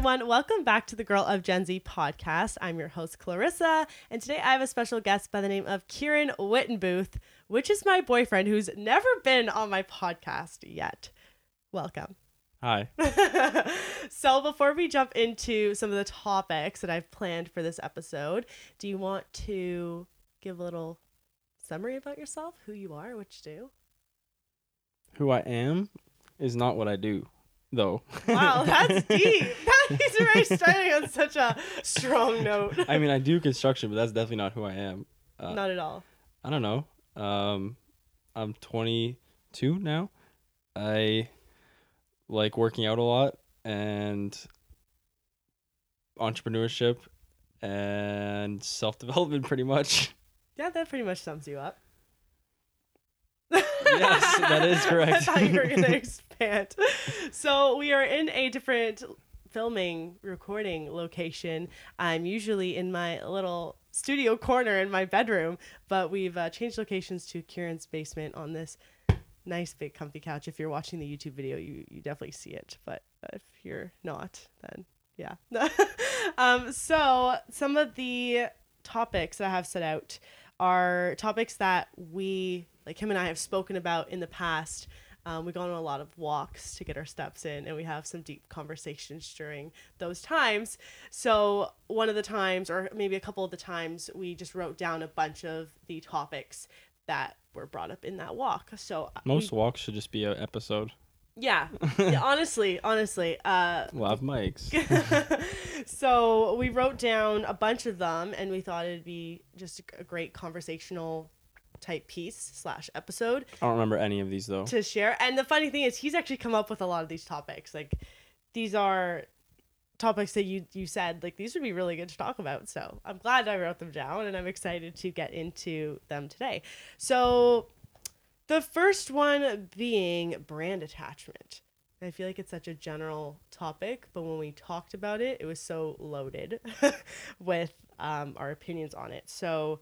everyone. Welcome back to the Girl of Gen Z podcast. I'm your host, Clarissa, and today I have a special guest by the name of Kieran Wittenbooth, which is my boyfriend who's never been on my podcast yet. Welcome. Hi. so, before we jump into some of the topics that I've planned for this episode, do you want to give a little summary about yourself, who you are, what you do? Who I am is not what I do, though. Wow, that's deep. He's already starting on such a strong note. I mean, I do construction, but that's definitely not who I am. Uh, Not at all. I don't know. Um, I'm 22 now. I like working out a lot and entrepreneurship and self development, pretty much. Yeah, that pretty much sums you up. Yes, that is correct. I thought you were going to expand. So we are in a different filming recording location. I'm usually in my little studio corner in my bedroom, but we've uh, changed locations to Kieran's basement on this nice big comfy couch. If you're watching the YouTube video, you you definitely see it, but if you're not, then yeah. um, so some of the topics that I have set out are topics that we like him and I have spoken about in the past. Um, we go on a lot of walks to get our steps in, and we have some deep conversations during those times. So, one of the times, or maybe a couple of the times, we just wrote down a bunch of the topics that were brought up in that walk. So, uh, Most we, walks should just be an episode. yeah, yeah, honestly, honestly, uh, We'll mics. so we wrote down a bunch of them and we thought it'd be just a great conversational type piece slash episode I don't remember any of these, though. to share. And the funny thing is he's actually come up with a lot of these topics. Like these are topics that you you said like these would be really good to talk about. So i'm glad i wrote them down and i'm excited to get into them today. So the first one being brand attachment. I feel like it's such a general topic, but when we talked about it, it was so loaded with um, our opinions on it. So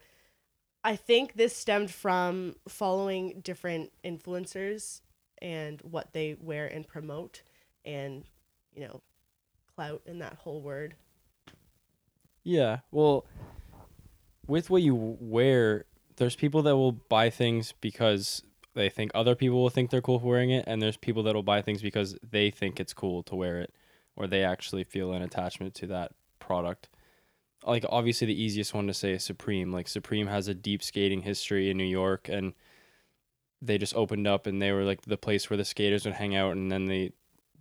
I think this stemmed from following different influencers and what they wear and promote, and you know, clout and that whole word. Yeah. Well, with what you wear, there's people that will buy things because they think other people will think they're cool for wearing it, and there's people that will buy things because they think it's cool to wear it, or they actually feel an attachment to that product. Like obviously the easiest one to say is Supreme. Like Supreme has a deep skating history in New York and they just opened up and they were like the place where the skaters would hang out and then the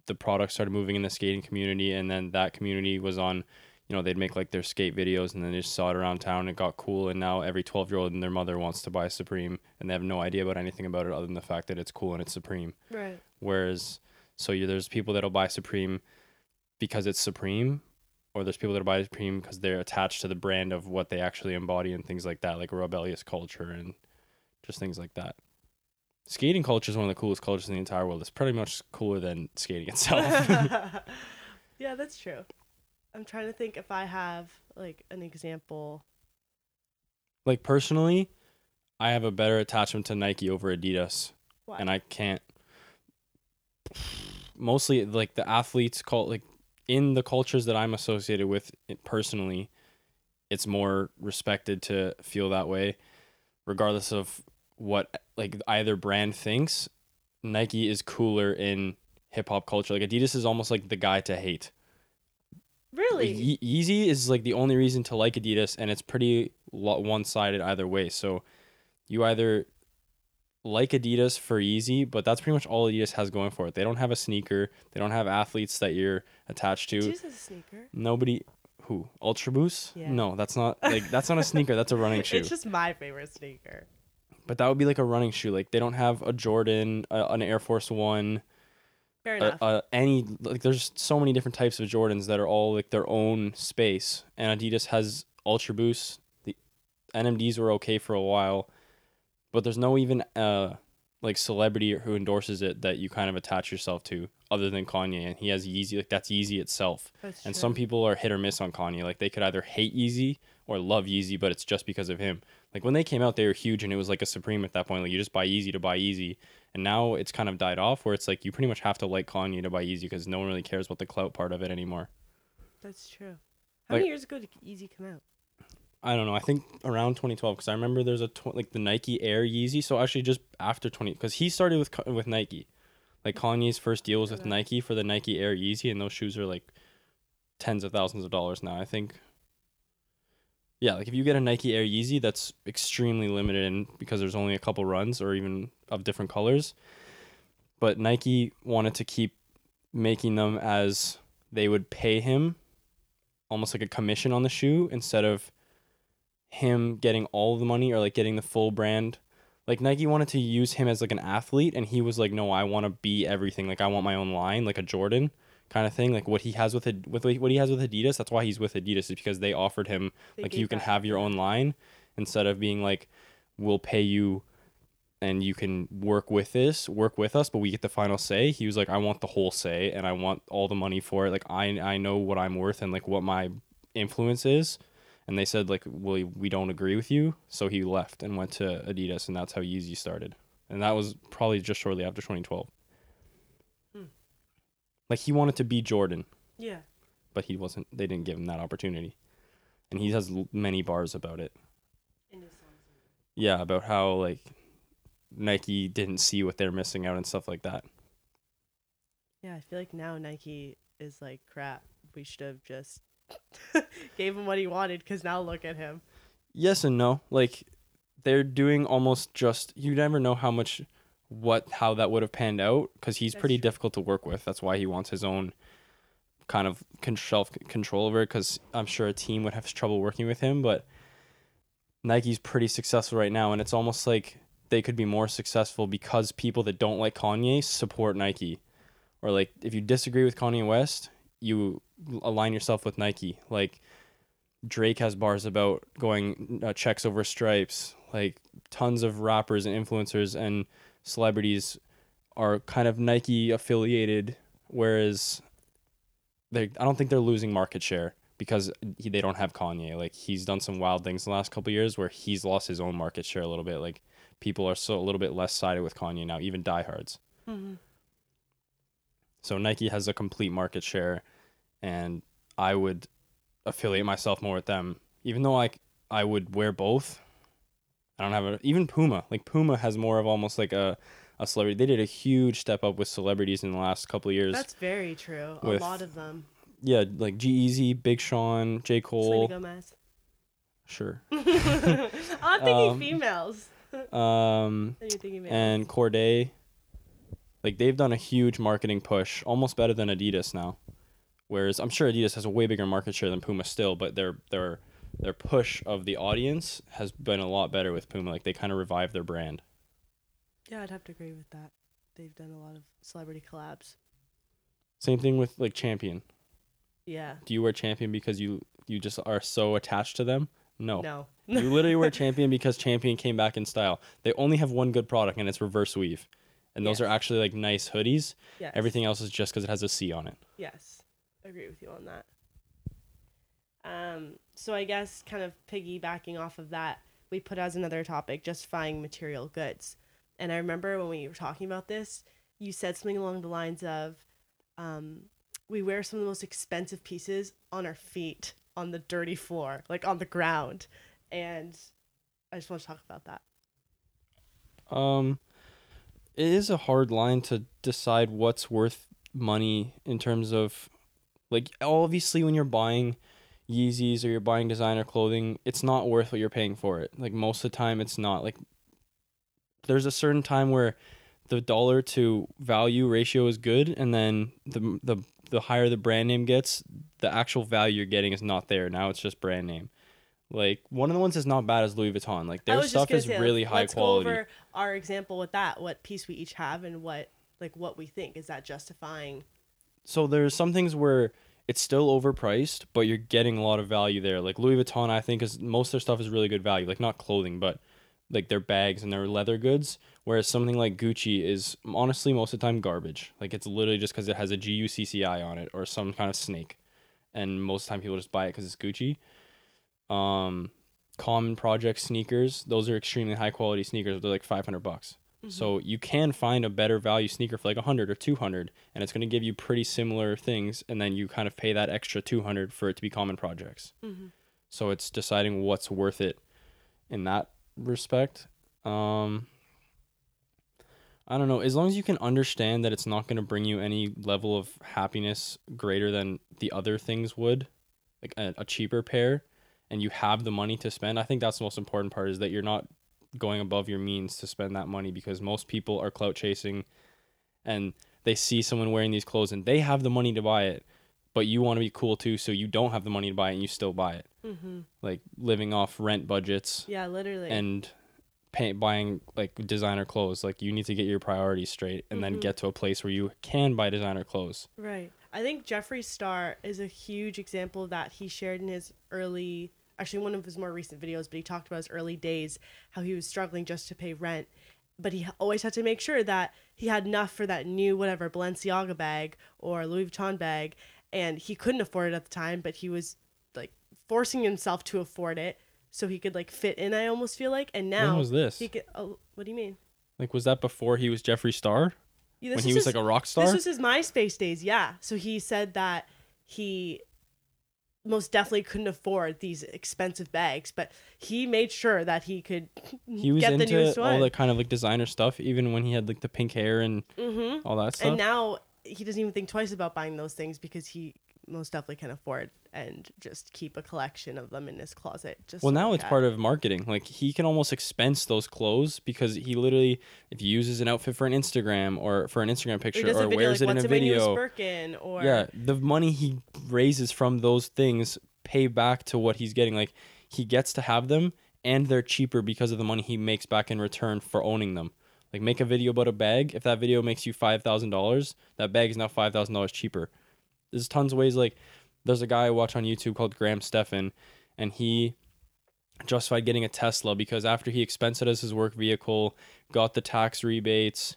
the product started moving in the skating community and then that community was on you know, they'd make like their skate videos and then they just saw it around town and it got cool. And now every 12 year old and their mother wants to buy Supreme and they have no idea about anything about it other than the fact that it's cool and it's Supreme. Right. Whereas, so you, there's people that'll buy Supreme because it's Supreme, or there's people that buy Supreme because they're attached to the brand of what they actually embody and things like that, like rebellious culture and just things like that. Skating culture is one of the coolest cultures in the entire world. It's pretty much cooler than skating itself. yeah, that's true. I'm trying to think if I have like an example. like personally, I have a better attachment to Nike over Adidas, Why? and I can't. Mostly, like the athletes call like in the cultures that I'm associated with personally, it's more respected to feel that way, regardless of what like either brand thinks. Nike is cooler in hip hop culture. Like Adidas is almost like the guy to hate. really? Ye- Yeezy is like the only reason to like Adidas, and it's pretty one sided either way. So you either like Adidas for Yeezy, but that's pretty much all Adidas has going for it. They don't have a sneaker. They don't have athletes that you're attached to. Is a sneaker. Nobody. Who Ultra Boost? Yeah. No, that's not like that's not a sneaker. That's a running shoe. It's just my favorite sneaker. But that would be like a running shoe. Like they don't have a Jordan, a, an Air Force One, Fair enough. uh, any like there's so many different types of Jordans that are all like their own space. And Adidas has Ultra Boost. The NMDs were okay for a while, but there's no even uh like celebrity who endorses it that you kind of attach yourself to other than Kanye. And he has Yeezy. Like that's Yeezy itself. That's And true. some people are hit or miss on Kanye. Like they could either hate Yeezy or love Yeezy, but it's just because of him. Like when they came out, they were huge, and it was like a Supreme at that point. Like you just buy Yeezy to buy Yeezy, and now it's kind of died off. Where it's like you pretty much have to like Kanye to buy Yeezy because no one really cares about the clout part of it anymore. That's true. How Like- many years ago did Yeezy come out? I don't know. I think around 2012 because I remember there's a tw- like the Nike Air Yeezy. So actually, just after 20 because he started with with Nike, like Kanye's first deal was with. Nike for the Nike Air Yeezy, and those shoes are like tens of thousands of dollars now. I think. Yeah, like if you get a Nike Air Yeezy, that's extremely limited, and because there's only a couple runs or even of different colors. But Nike wanted to keep making them as they would pay him almost like a commission on the shoe instead of him getting all the money or like getting the full brand. Like Nike wanted to use him as like an athlete and he was like, No, I wanna be everything. Like I want my own line, like a Jordan kind of thing. Like what he has with it with what he has with Adidas, that's why he's with Adidas, is because they offered him They like you can have your own line instead of being like, We'll pay you and you can work with this, work with us, but we get the final say. He was like, I want the whole say and I want all the money for it. Like I I know what I'm worth and like what my influence is. And they said like, well, we don't agree with you. So he left and went to Adidas, and that's how Yeezy started. And that was probably just shortly after 2012. Hmm. Like he wanted to be Jordan, Yeah. but he wasn't. They didn't give him that opportunity. And he has many bars about it. In his songs. Yeah, about how like Nike didn't see what they're missing out and stuff like that. Yeah, I feel like now Nike is like crap. We should have just gave him what he wanted because now look at him. yes and no like they're doing almost just you never know how much what how that would have panned out because he's That's pretty true. difficult to work with that's why he wants his own kind of self control over it because i'm sure a team would have trouble working with him but nike's pretty successful right now and it's almost like they could be more successful because people that don't like kanye support nike or like if you disagree with kanye west you align yourself with nike like Drake has bars about going uh, checks over stripes. Like tons of rappers and influencers and celebrities are kind of Nike affiliated, whereas they I don't think they're losing market share because he, they don't have Kanye. Like he's done some wild things the last couple years where he's lost his own market share a little bit. Like people are so a little bit less sided with Kanye now, even diehards. Mm-hmm. So Nike has a complete market share, and I would affiliate myself more with them. Even though like I would wear both, I don't have a even Puma. Like Puma has more of almost like a a celebrity. They did a huge step up with celebrities in the last couple of years. That's very true. with a lot of them. yeah, like G Big Sean, J Selena Cole. Gomez. Sure. I'm thinking Um, females. Um, thinking and Corday. Like they've done a huge marketing push, almost better than Adidas now. Whereas I'm sure Adidas has a way bigger market share than Puma still, but their their their push of the audience has been a lot better with Puma. Like they kind of revived their brand. yeah, I'd have to agree with that. They've done a lot of celebrity collabs. Same thing with like Champion. Yeah. Do you wear Champion because you you just are so attached to them? No. No. you literally wear Champion because Champion came back in style. They only have one good product and it's reverse weave. And those Yes. are actually like nice hoodies. Yes. Everything else is just because it has a C on it. Yes. Agree with you on that. Um, so I guess kind of piggybacking off of that, we put as another topic justifying material goods. And I remember when we were talking about this, you said something along the lines of um, we wear some of the most expensive pieces on our feet on the dirty floor, like on the ground. And I just want to talk about that. Um, it is a hard line to decide what's worth money in terms of, like, obviously when you're buying Yeezys or you're buying designer clothing, it's not worth what you're paying for it. Like most of the time, it's not. Like, there's a certain time where the dollar to value ratio is good, and then the the the higher the brand name gets, the actual value you're getting is not there. Now it's just brand name. Like one of the ones that's not bad is Louis Vuitton. Like their stuff is say, really high let's quality. Go over our example with that, what piece we each have, and what like what we think is that justifying. So there's some things where it's still overpriced, but you're getting a lot of value there. Like Louis Vuitton, I think is most of their stuff is really good value. Like not clothing, but like their bags and their leather goods. Whereas something like Gucci is honestly most of the time garbage. Like it's literally just because it has a GUCCI on it or some kind of snake, and most of the time people just buy it because it's Gucci. Um, Common Project sneakers, those are extremely high quality sneakers. They're like five hundred bucks. So you can find a better value sneaker for like 100 or 200 and it's going to give you pretty similar things and then you kind of pay that extra 200 for it to be common projects. Mhm. So it's deciding what's worth it in that respect. Um I don't know, as long as you can understand that it's not going to bring you any level of happiness greater than the other things would, like a, a cheaper pair and you have the money to spend. I think that's the most important part is that you're not going above your means to spend that money because most people are clout chasing and they see someone wearing these clothes and they have the money to buy it but you want to be cool too so you don't have the money to buy it and you still buy it Mm-hmm. like living off rent budgets Yeah, literally. and pay, buying like designer clothes like you need to get your priorities straight and then Mhm. get to a place where you can buy designer clothes Right. I think Jeffree Star is a huge example of that he shared in his early, actually one of his more recent videos, but he talked about his early days, how he was struggling just to pay rent. But he always had to make sure that he had enough for that new whatever Balenciaga bag or Louis Vuitton bag, and he couldn't afford it at the time, but he was like forcing himself to afford it so he could like fit in. I almost feel like, and now when was this he could. Oh, what do you mean? like was that before he was jeffree star Yeah, when he was his- like a rock star This was his MySpace days, yeah. So he said that he most definitely couldn't afford these expensive bags, but he made sure that he could he was get the into newest all one. that kind of like designer stuff even when he had like the pink hair and mm-hmm. all that stuff And now he doesn't even think twice about buying those things because he most definitely can afford and just keep a collection of them in his closet. Just Well, to now it's part of marketing. Like he can almost expense those clothes because he literally, if he uses an outfit for an Instagram or for an Instagram picture he or, wears like, it in a in my newest video, Birkin or yeah, the money he raises from those things pay back to what he's getting. Like he gets to have them, and they're cheaper because of the money he makes back in return for owning them. Like make a video about a bag. If that video makes you five thousand dollars, that bag is now five thousand dollars cheaper. There's tons of ways. Like there's a guy I watch on YouTube called Graham Stephan, and he justified getting a Tesla because after he expensed it as his work vehicle, got the tax rebates,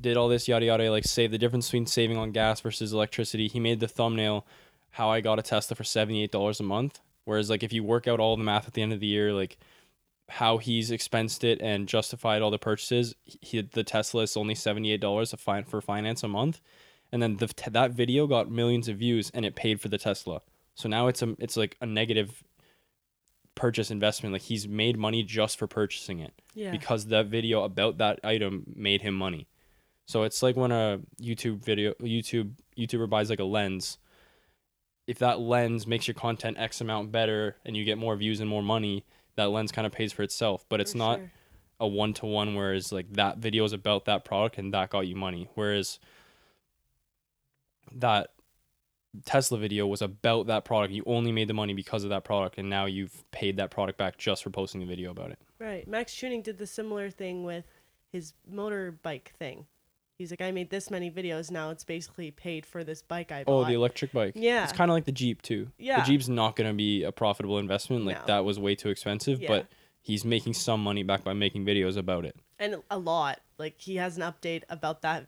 did all this yada yada, like save the difference between saving on gas versus electricity. He made the thumbnail how I got a Tesla for seventy eight dollars a month. Whereas like if you work out all the math at the end of the year, like how he's expensed it and justified all the purchases, he the Tesla is only seventy eight dollars fine for finance a month, and then the that video got millions of views and it paid for the Tesla. So now it's a it's like a negative purchase investment. Like he's made money just for purchasing it yeah. because that video about that item made him money. So it's like when a YouTube video YouTube YouTuber buys like a lens. If that lens makes your content X amount better and you get more views and more money, that lens kind of pays for itself. But it's For not sure. a one to one whereas like that video is about that product and that got you money. Whereas that Tesla video was about that product. You only made the money because of that product and now you've paid that product back just for posting a video about it. Right. Max Tuning did the similar thing with his motorbike thing. He's like, I made this many videos. Now it's basically paid for this bike I bought. Oh, the electric bike. Yeah. It's kind of like the Jeep too. Yeah. The Jeep's not going to be a profitable investment. Like No. that was way too expensive, Yeah. but he's making some money back by making videos about it. and a lot. Like he has an update about that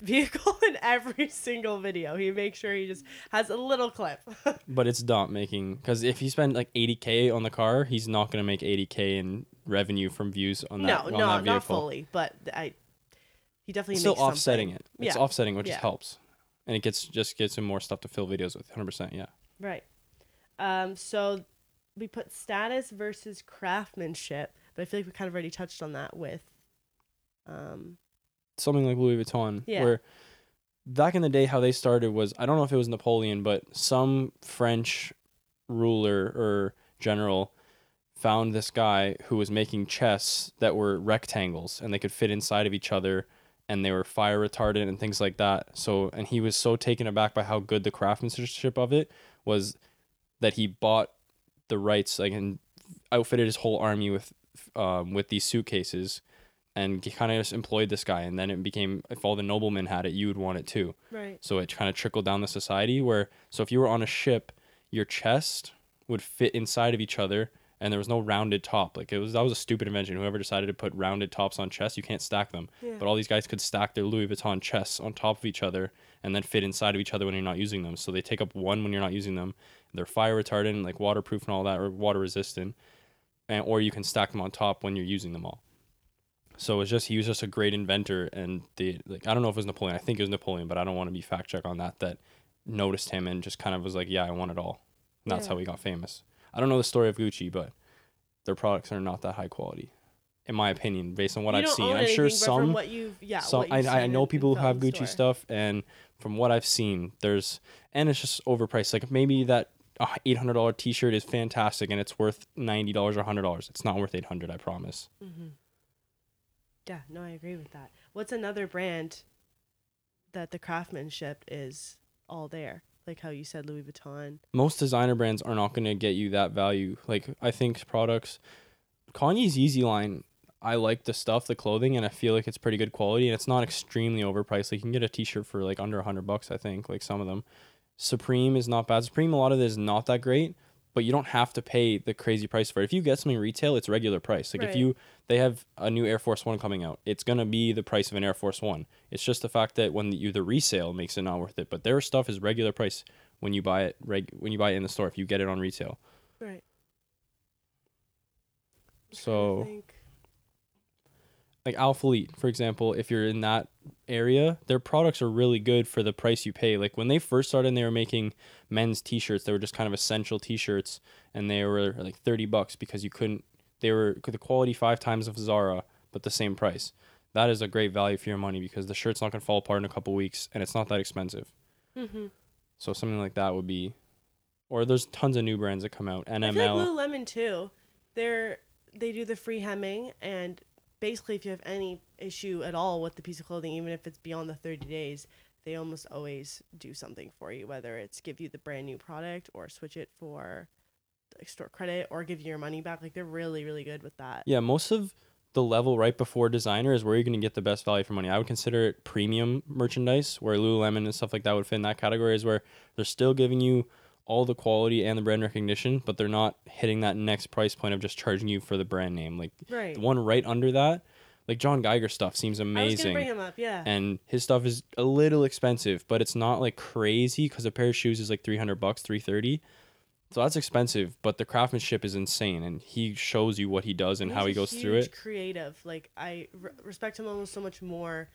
vehicle in every single video. He makes sure he just has a little clip. But it's not making because if he spent like 80k on the car, he's not going to make 80k in revenue from views on that. no, on no, that vehicle. not fully, but I. He definitely It's still offsetting something. it. It's Yeah. offsetting, which Yeah. just helps, and it gets just gets him more stuff to fill videos with. 100. percent Yeah. Right. Um. So we put status versus craftsmanship, but I feel like we kind of already touched on that with. Um. Something like Louis Vuitton, Yeah. where back in the day, how they started was I don't know if it was Napoleon, but some French ruler or general found this guy who was making chests that were rectangles and they could fit inside of each other and they were fire retardant and things like that. So, and he was so taken aback by how good the craftsmanship of it was that he bought the rights like and outfitted his whole army with um, with these suitcases and kind of just employed this guy and then it became if all the noblemen had it you would want it too. Right. so it kind of trickled down the society where so if you were on a ship your chest would fit inside of each other and there was no rounded top. Like it was that was a stupid invention. Whoever decided to put rounded tops on chests you can't stack them. Yeah. but all these guys could stack their louis vuitton chests on top of each other and then fit inside of each other when you're not using them. So they take up one when you're not using them. They're fire retardant like waterproof and all that or water resistant and or you can stack them on top when you're using them all So it's just he was just a great inventor, and the like I don't know if it was Napoleon. I think it was Napoleon, but I don't want to be fact check on that. That noticed him and just kind of was like, yeah, I want it all. And that's Yeah. how he got famous. I don't know the story of Gucci, but their products are not that high quality, in my opinion, based on what You I've seen. I'm sure anything, but from some what you've yeah. some what I, I know people who have Gucci store. stuff, and from what I've seen, there's and it's just overpriced. Like maybe that uh, eight hundred dollar T shirt is fantastic and it's worth ninety dollars or hundred dollars. It's not worth eight hundred. I promise. Mm-hmm. Yeah, no, I agree with that. What's another brand that the craftsmanship is all there? Like how you said Louis Vuitton. Most designer brands are not going to get you that value. Like I think products, Kanye's Yeezy line. I like the stuff, the clothing, and I feel like it's pretty good quality, and it's not extremely overpriced. Like you can get a T-shirt for like under a hundred bucks, I think. Like some of them, Supreme is not bad. Supreme, a lot of it is not that great, but you don't have to pay the crazy price for it. If you get something retail, it's regular price. Like if you they have a new Air Force One coming out, it's gonna be the price of an Air Force One. It's just the fact that when you the resale makes it not worth it. But their stuff is regular price when you buy it reg when you buy it in the store. If you get it on retail, Right. so like Alphalete, for example, if you're in that area, their products are really good for the price you pay. Like when they first started, and they were making men's T-shirts. They were just kind of essential T-shirts, and they were like thirty bucks because you couldn't. They were the quality five times of Zara, but the same price. That is a great value for your money because the shirt's not gonna fall apart in a couple weeks, and it's not that expensive. Mm-hmm. So something like that would be, or there's tons of new brands that come out. And I feel like NML. Lululemon too. They're they do the free hemming and basically if you have any issue at all with the piece of clothing, even if it's beyond the thirty days, they almost always do something for you, whether it's give you the brand new product or switch it for like store credit or give you your money back. Like they're really, really good with that. Yeah, most of the level right before designer is where you're going to get the best value for money. I would consider it premium merchandise, where Lululemon and stuff like that would fit in that category, is where they're still giving you all the quality and the brand recognition, but they're not hitting that next price point of just charging you for the brand name. Like Right. the one right under that, like John Geiger stuff seems I was gonna amazing. bring him up, yeah. And his stuff is a little expensive, but it's not like crazy because a pair of shoes is like 300 bucks, 330. So that's expensive, but the craftsmanship is insane, and he shows you what he does and He's how he goes through it. Creative, like I re- respect him almost so much more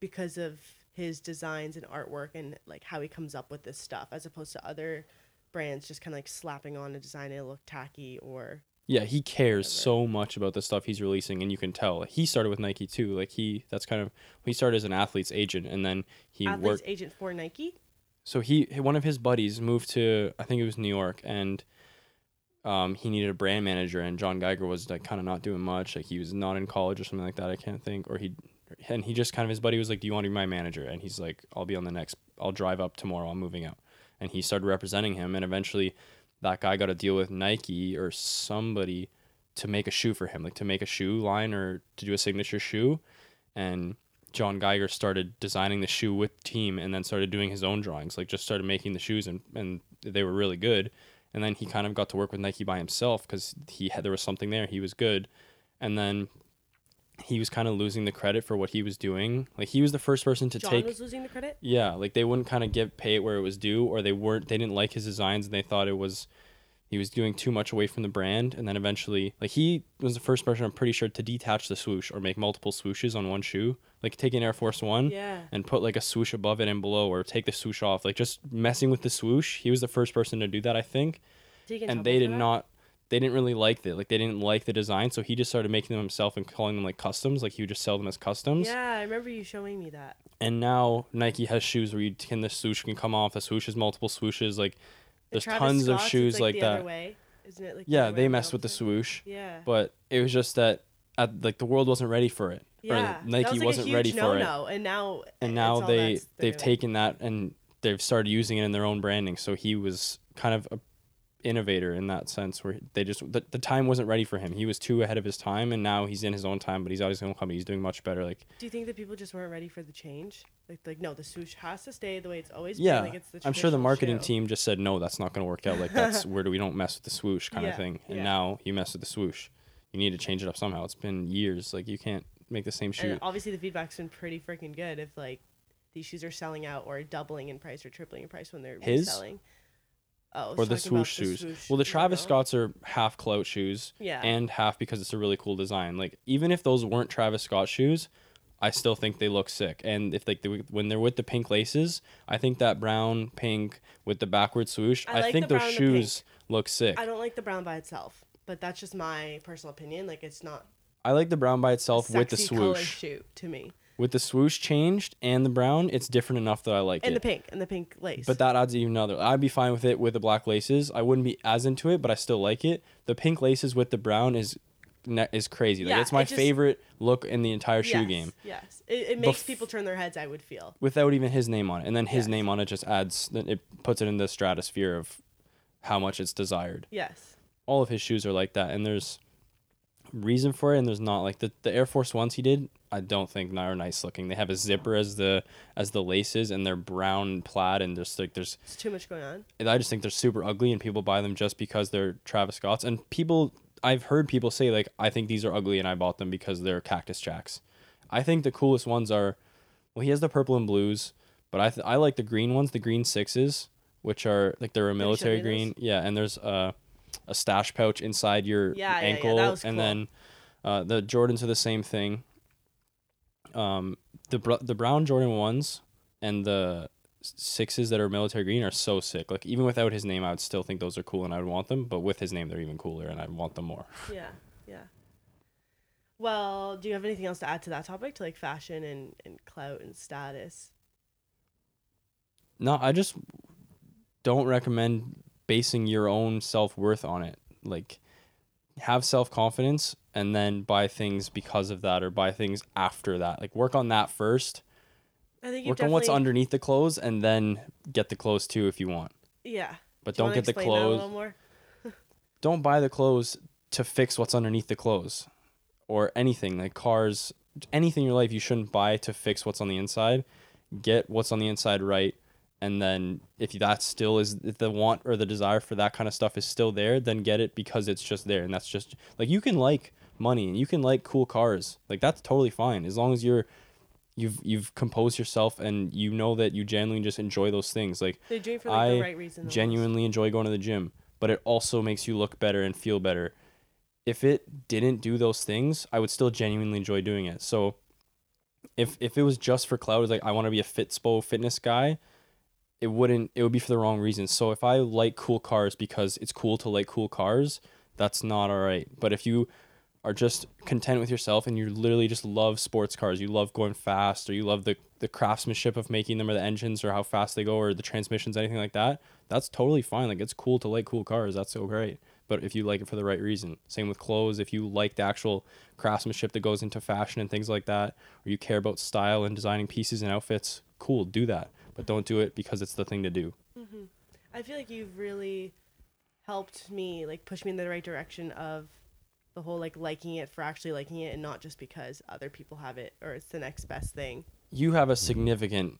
because of his designs and artwork and like how he comes up with this stuff, as opposed to other brands just kind of like slapping on a design and it look tacky or Yeah, he cares Whatever. so much about the stuff he's releasing, and you can tell. He started with Nike too. Like he, that's kind of he started as an athlete's agent, and then he athlete's worked. agent for Nike. So he, one of his buddies, moved to I think it was New York, and um, he needed a brand manager, and John Geiger was like kind of not doing much. Like he was not in college or something like that. I can't think, or he, and he just kind of his buddy was like, "Do you want to be my manager?" And he's like, "I'll be on the next. I'll drive up tomorrow. I'm moving out." And he started representing him, and eventually, that guy got a deal with Nike or somebody to make a shoe for him, like to make a shoe line or to do a signature shoe, and John Geiger started designing the shoe with team and then started doing his own drawings, like just started making the shoes and, and they were really good. And then he kind of got to work with Nike by himself because he had there was something there. He was good. And then he was kind of losing the credit for what he was doing. Like he was the first person to John take was losing the credit. yeah, like they wouldn't kind of give pay it where it was due, or they weren't they didn't like his designs and they thought it was he was doing too much away from the brand. And then eventually, like he was the first person I'm pretty sure to detach the swoosh or make multiple swooshes on one shoe, like take an Air Force One Yeah. and put like a swoosh above it and below, or take the swoosh off, like just messing with the swoosh. He was the first person to do that, I think, Did he get and they did not. They didn't really like it. Like they didn't like the design, so he just started making them himself and calling them like customs. Like he would just sell them as customs. Yeah, I remember you showing me that. And now Nike has shoes where you can the swoosh can come off. The swoosh is multiple swooshes. Like there's Travis tons of Scott's, it's, shoes like, the that. Other way, isn't it? Like yeah, way they messed with the swoosh, Yeah. but it was just that at like the world wasn't ready for it. Yeah. Or Nike was, like, huge ready for it. no-no, And now And now they they've doing. taken that and they've started using it in their own branding. So he was kind of a innovator in that sense where they just the, the time wasn't ready for him. He was too ahead of his time and now he's in his own time, but he's out his own company. He's doing much better. Like Do you think that people just weren't ready for the change? Like, like no, the swoosh has to stay the way it's always Yeah, been. Like, it's the I'm sure the marketing team just said no, that's not going to work out. Like that's where do we don't mess with the swoosh kind Yeah, of thing. And yeah. now you mess with the swoosh. You need to change it up somehow. It's been years. Like you can't make the same shoe. And obviously, the feedback's been pretty freaking good. If like these shoes are selling out or doubling in price or tripling in price when they're His? reselling. Oh, or the swoosh shoes. swoosh Well, the Travis logo. Scotts are half clout shoes Yeah. and half because it's a really cool design. Like even if those weren't Travis Scott shoes, I still think they look sick. And if like they, when they're with the pink laces, I think that brown pink with the backward swoosh, I I, think those shoes look sick. I don't like the brown by itself, but that's just my personal opinion. Like it's not I like the brown by itself with the sexy color swoosh. shoe to me. With the swoosh changed and the brown, it's different enough that I like And it. the pink and the pink lace. But that adds even another. I'd be fine with it with the black laces. I wouldn't be as into it, but I still like it. The pink laces with the brown is ne- is crazy. Like Yeah, it's my it just- favorite look in the entire shoe yes, game Yes, it, it makes Bef- people turn their heads. I would feel. without even his name on it. And then his Yes. name on it just adds it puts it in the stratosphere of how much it's desired. Yes. All of his shoes are like that and there's reason for it and there's not like the, the Air Force ones he did I don't think are nice looking. They have a zipper as the as the laces and they're brown plaid and just like there's It's too much going on. and I just think they're super ugly and people buy them just because they're Travis Scott's. And people, I've heard people say, like, I think these are ugly and I bought them because they're Cactus Jacks. I think the coolest ones are, well, he has the purple and blues, but I, th- I like the green ones, the green sixes, which are like they're a military me those? green. Yeah. And there's a, a stash pouch inside your Yeah, yeah, yeah, ankle. that was And cool. then uh, the Jordans are the same thing. Um, the, br- the brown Jordan ones and the sixes that are military green are so sick. Like even without his name, I would still think those are cool and I would want them. But with his name, they're even cooler and I want them more. Yeah. Yeah. Well, do you have anything else to add to that topic, to like fashion and and clout and status? No, I just don't recommend basing your own self worth on it. Like have self confidence and then buy things because of that or buy things after that. Like work on that first. I think Work on what's underneath the clothes and then get the clothes too if you want. Yeah. But Do don't get the explain that a clothes. don't buy the clothes to fix what's underneath the clothes or anything like cars anything in your life you shouldn't buy to fix what's on the inside get what's on the inside right and then if that still is if the want or the desire for that kind of stuff is still there then get it because it's just there and that's just like you can like money and you can like cool cars like that's totally fine as long as you're you've you've composed yourself and you know that you genuinely just enjoy those things like doing it for like I the right reason. genuinely enjoy going to the gym, but it also makes you look better and feel better. If it didn't do those things, I would still genuinely enjoy doing it. So if if it was just for cloud, it's like I want to be a Fitspo fitness guy, it wouldn't it would be for the wrong reasons. So if I like cool cars because it's cool to like cool cars, that's not all right. But if you are just content with yourself and you literally just love sports cars, you love going fast or you love the the craftsmanship of making them or the engines or how fast they go or the transmissions anything like that, that's totally fine. Like it's cool to like cool cars. That's so great. But if you like it for the right reason, same with clothes. If you like the actual craftsmanship that goes into fashion and things like that, or you care about style and designing pieces and outfits, cool, do that. But don't do it because it's the thing to do. Mm-hmm. I feel like you've really helped me, like push me in the right direction of the whole like liking it for actually liking it and not just because other people have it or it's the next best thing. You have a significant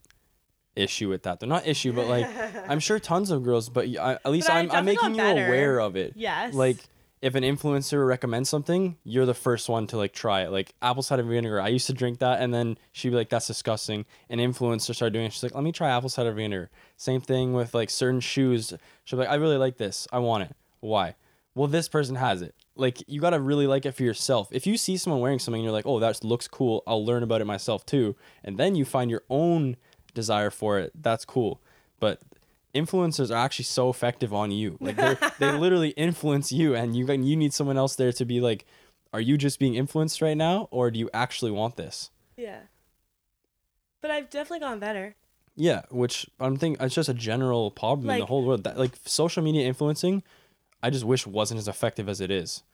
issue with that. They're not issue, but like I'm sure tons of girls, but I, at least But I I'm, I'm making you aware of it. Yes. Like if an influencer recommends something, you're the first one to like try it. Like apple cider vinegar. I used to drink that and then she'd be like, that's disgusting. An influencer started doing it. She's like, let me try apple cider vinegar. Same thing with like certain shoes. She'll be like, I really like this. I want it. Why? Well, this person has it. Like you gotta really like it for yourself. If you see someone wearing something and you're like, oh, that looks cool, I'll learn about it myself too. And then you find your own desire for it. That's cool. But influencers are actually so effective on you. Like they they literally influence you, and you you need someone else there to be like, are you just being influenced right now, or do you actually want this? Yeah. But I've definitely gotten better. Yeah, which I'm thinking it's just a general problem in the whole world. That like social media influencing, I just wish wasn't as effective as it is,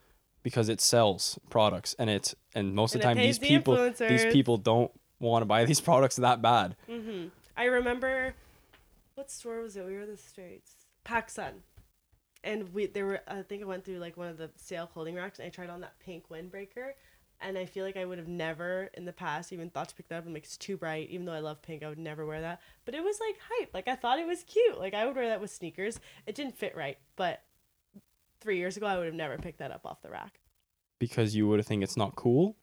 because it sells products and it and most of the time these the people these people don't want to buy these products that bad. hmm I remember, what store was it? We were in the States. PacSun. And we there were I think I went through like one of the sale clothing racks and I tried on that pink windbreaker and I feel like I would have never in the past even thought to pick that up. like it's too bright. Even though I love pink, I would never wear that. But it was like hype. Like I thought it was cute. Like I would wear that with sneakers. It didn't fit right, but three years ago I would have never picked that up off the rack. Because you would have think it's not cool.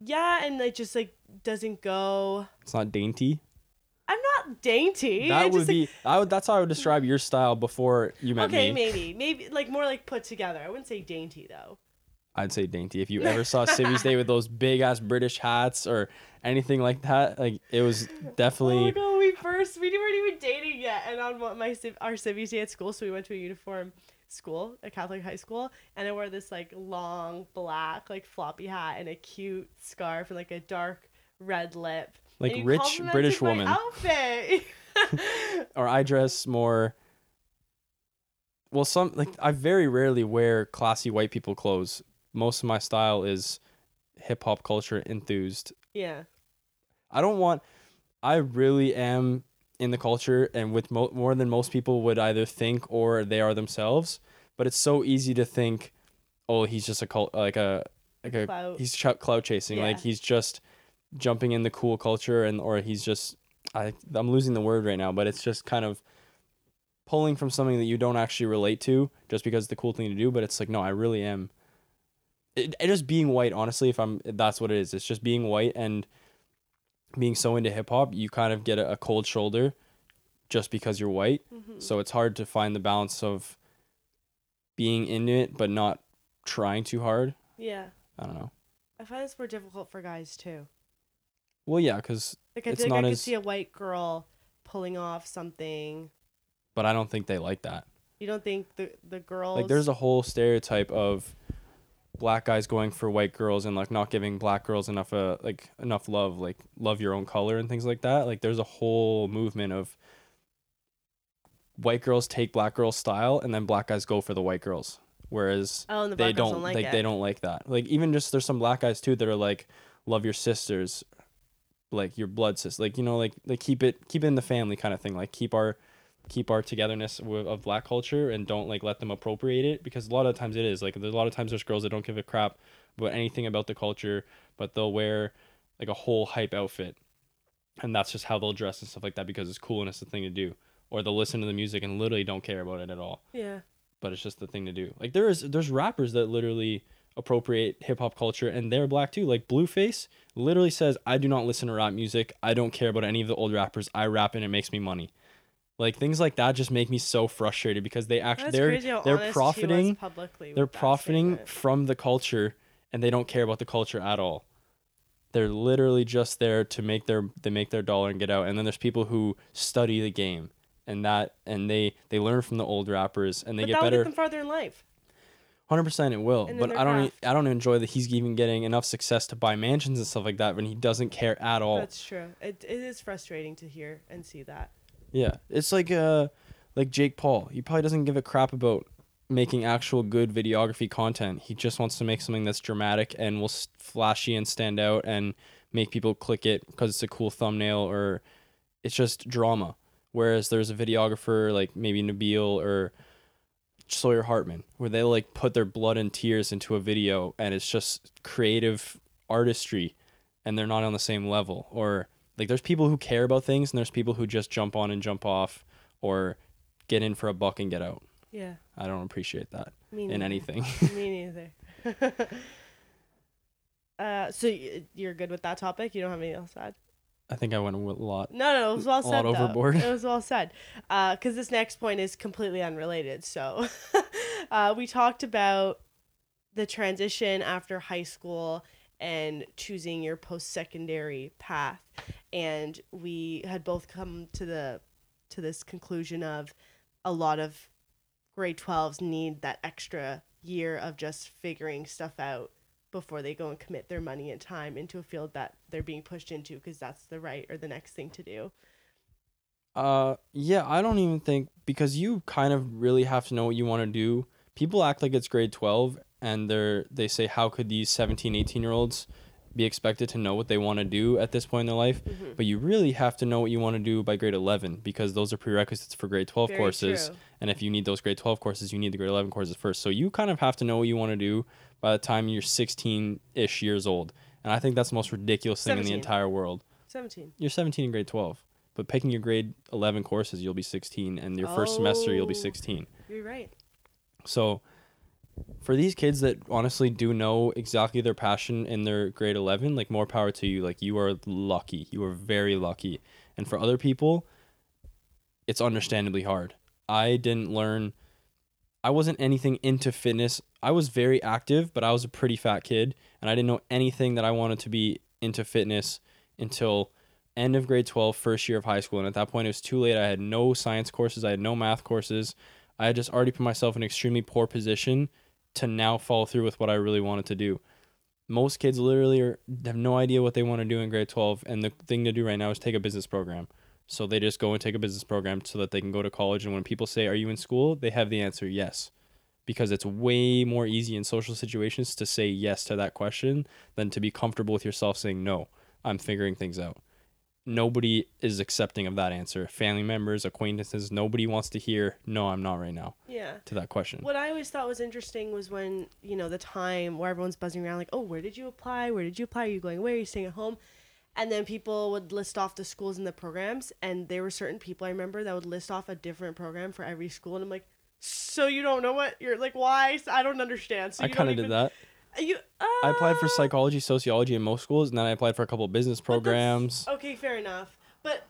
Yeah, and it just like doesn't go It's not dainty. I'm not dainty. that would just, like- be I would, that's how I would describe your style before you met okay, me. Okay, maybe, maybe like more like put together. I wouldn't say dainty though. I'd say dainty. If you ever saw Civi's Day with those big ass British hats or anything like that, like it was Oh definitely god, we first we weren't even dating yet, and on what my our civvies day at school, so we went to a uniform school, a Catholic high school, and I wore this like long black like floppy hat and a cute scarf and like a dark red lip. Like rich British woman. Outfit. or I dress more well some like I very rarely wear classy white people clothes. Most of my style is hip hop culture enthused. yeah. I don't want I really am in the culture and with mo- more than most people would either think or they are themselves, but it's so easy to think oh he's just a cult like a like a Clout. he's ch- clout chasing like he's just jumping in the cool culture and or he's just I I'm losing the word right now, but it's just kind of pulling from something that you don't actually relate to just because it's the cool thing to do, but it's like no, I really am it, it just being white, honestly, if I'm that's what it is. It's just being white and being so into hip hop, you kind of get a, a cold shoulder just because you're white. Mhm. So it's hard to find the balance of being in it but not trying too hard. Yeah. I don't know. I find this more difficult for guys too. Well, yeah, because Like I It's feel like not I could as- see a white girl pulling off something. but I don't think they like that. You don't think the the girls Like there's a whole stereotype of black guys going for white girls and like not giving black girls enough uh like enough love, like love your own color and things like that. Like there's a whole movement of white girls take black girls style and then black guys go for the white girls. Whereas oh, and the they black girls don't, like like it. they don't like that. Like even just there's some black guys too that are like love your sisters, like your blood system Like you know like like keep it keep it in the family kind of thing. Like keep our keep our togetherness wi- of black culture and don't like let them appropriate it because a lot of times it is like there's a lot of times there's girls that don't give a crap about anything about the culture, but they'll wear like a whole hype outfit, and that's just how they'll dress and stuff like that because it's cool and it's the thing to do. Or they'll listen to the music and literally don't care about it at all Yeah. but it's just the thing to do. Like there is there's rappers that literally appropriate hip hop culture and they're black too. Like Blueface literally says, "I do not listen to rap music. I don't care about any of the old rappers. I rap and it makes me money." Like things like that just make me so frustrated because they actually they're they're honest he was profiting publicly. they're profiting statement. from the culture and they don't care about the culture at all. They're literally just there to make their they make their dollar and get out. And then there's people who study the game and that and they they learn from the old rappers and they but get better. farther in life. Hundred percent, it will. And But I don't. e-. I don't enjoy that he's even getting enough success to buy mansions and stuff like that when he doesn't care at all. That's true. It, it is frustrating to hear and see that. yeah, it's like uh, like Jake Paul. He probably doesn't give a crap about making actual good videography content. He just wants to make something that's dramatic and will s- flashy and stand out and make people click it because it's a cool thumbnail or it's just drama. Whereas there's a videographer like maybe Nabil or Sawyer Hartman, where they like put their blood and tears into a video and it's just creative artistry and they're not on the same level. Or like there's people who care about things and there's people who just jump on and jump off or get in for a buck and get out. Yeah. I don't appreciate that in anything. Me neither. uh, so you're good with that topic? You don't have anything else to add? I think I went a lot. No, no, it was well A said. though. overboard. It was well said. Because this next point is completely unrelated. So, uh, we talked about the transition after high school and choosing your post-secondary path, and we had both come to the to this conclusion of a lot of grade 12s need that extra year of just figuring stuff out before they go and commit their money and time into a field that they're being pushed into because that's the right or the next thing to do. Uh, yeah, I don't even think because you kind of really have to know what you want to do. People act like it's grade 12 and they're they say how could these 17, 18 year olds be expected to know what they want to do at this point in their life? Mhm. But you really have to know what you want to do by grade 11 because those are prerequisites for grade 12 Very courses. true. And if you need those grade 12 courses, you need the grade 11 courses first. So you kind of have to know what you want to do by the time you're 16 ish years old. And I think that's the most ridiculous thing in the entire world. 17. You're 17 in grade 12, but picking your grade 11 courses, you'll be 16, and your first semester, you'll be Oh. 16. You're right. So, for these kids that honestly do know exactly their passion in their grade 11, like more power to you. Like, you are lucky. You are very lucky. And for other people, it's understandably hard. I didn't learn I wasn't anything into fitness. I was very active, but I was a pretty fat kid and I didn't know anything that I wanted to be into fitness until end of grade 12, first year of high school. And at that point, it was too late. I had no science courses, I had no math courses. I had just already put myself in an extremely poor position to now follow through with what I really wanted to do. Most kids literally are, have no idea what they want to do in grade 12. And the thing to do right now is take a business program. So they just go and take a business program so that they can go to college. And when people say, Are you in school? they have the answer yes. Because it's way more easy in social situations to say yes to that question than to be comfortable with yourself saying, No, I'm figuring things out nobody is accepting of that answer. Family members, acquaintances, nobody wants to hear, no, I'm not right now. Yeah. To that question. What I always thought was interesting was when, you know, the time where everyone's buzzing around like, oh, where did you apply? Where did you apply? Are you going away? Are you staying at home? And then people would list off the schools and the programs. And there were certain people I remember that would list off a different program for every school. And I'm like, so you don't know what you're like, why? I don't understand. So I kind of did that. You, uh, I applied for psychology, sociology in most schools, and then I applied for a couple of business programs. Okay, fair enough. But